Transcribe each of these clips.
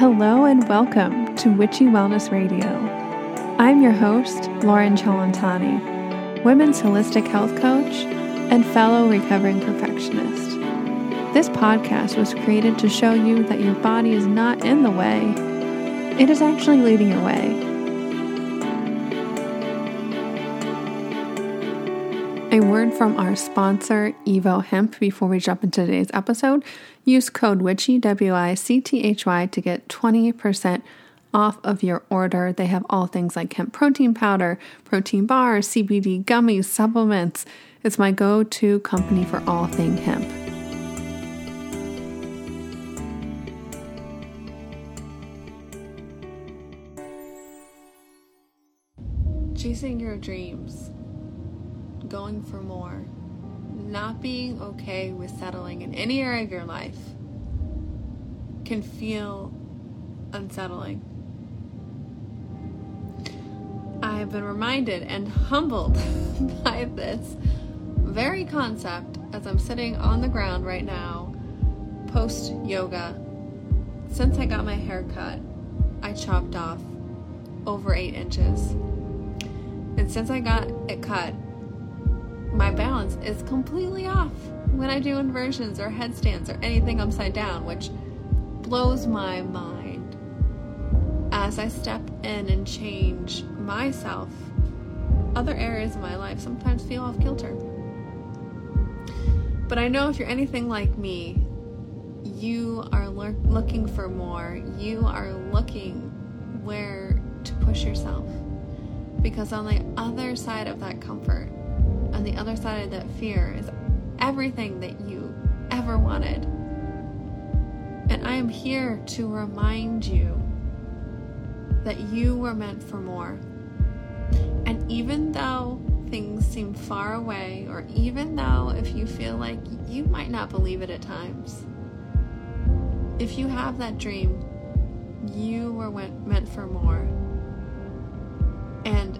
Hello and welcome to Witchy Wellness Radio. I'm your host, Lauren Chalantani, women's holistic health coach and fellow recovering perfectionist. This podcast was created to show you that your body is not in the way, it is actually leading your way. A word from our sponsor, Evo Hemp, before we jump into today's episode. Use code WITCHY, W I C T H Y, to get 20% off of your order. They have all things like hemp protein powder, protein bars, CBD gummies, supplements. It's my go to company for all thing hemp. Chasing your dreams going for more, not being okay with settling in any area of your life can feel unsettling. I have been reminded and humbled by this very concept as I'm sitting on the ground right now, post yoga. Since I got my hair cut, I chopped off over eight inches. And since I got it cut, my balance is completely off when I do inversions or headstands or anything upside down, which blows my mind. As I step in and change myself, other areas of my life sometimes feel off kilter. But I know if you're anything like me, you are lo- looking for more. You are looking where to push yourself. Because on the other side of that comfort on the other side of that fear is everything that you ever wanted. And I am here to remind you that you were meant for more. And even though things seem far away, or even though if you feel like you might not believe it at times, if you have that dream, you were meant for more. And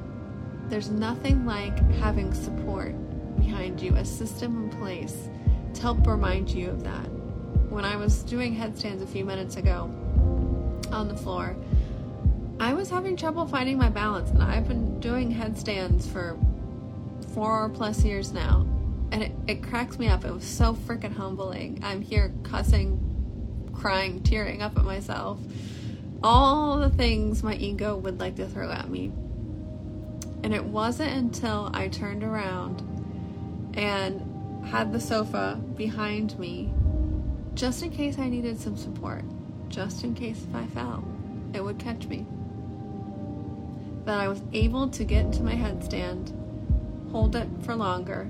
there's nothing like having support behind you, a system in place to help remind you of that. When I was doing headstands a few minutes ago on the floor, I was having trouble finding my balance, and I've been doing headstands for four plus years now, and it, it cracks me up. It was so freaking humbling. I'm here cussing, crying, tearing up at myself. All the things my ego would like to throw at me and it wasn't until I turned around and had the sofa behind me, just in case I needed some support, just in case if I fell, it would catch me. That I was able to get into my headstand, hold it for longer,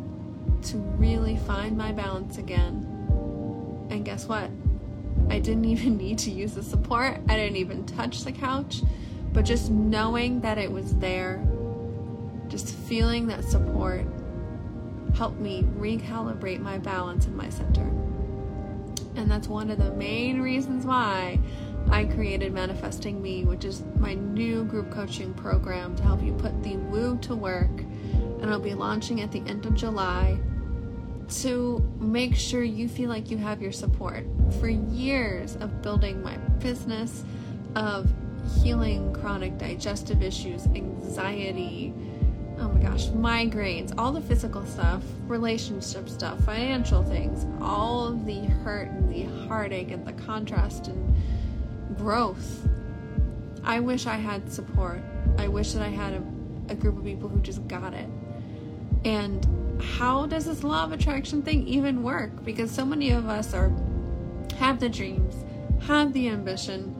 to really find my balance again. And guess what? I didn't even need to use the support. I didn't even touch the couch. But just knowing that it was there just feeling that support helped me recalibrate my balance in my center. And that's one of the main reasons why I created Manifesting Me, which is my new group coaching program to help you put the woo to work. And I'll be launching at the end of July to make sure you feel like you have your support. For years of building my business, of healing chronic digestive issues, anxiety, oh my gosh, migraines, all the physical stuff, relationship stuff, financial things, all of the hurt and the heartache and the contrast and growth. I wish I had support. I wish that I had a, a group of people who just got it. And how does this law of attraction thing even work? Because so many of us are have the dreams, have the ambition,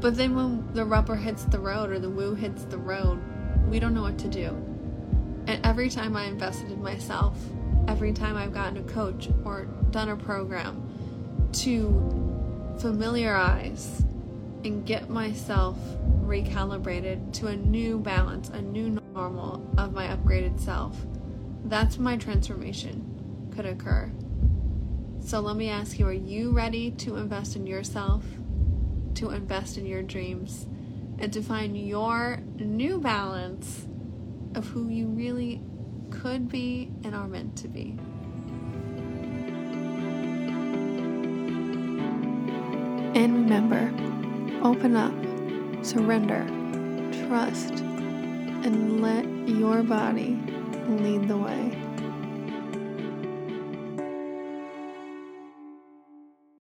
but then when the rubber hits the road or the woo hits the road, we don't know what to do. And every time I invested in myself, every time I've gotten a coach or done a program to familiarize and get myself recalibrated to a new balance, a new normal of my upgraded self, that's my transformation could occur. So let me ask you are you ready to invest in yourself, to invest in your dreams? And to find your new balance of who you really could be and are meant to be. And remember, open up, surrender, trust, and let your body lead the way.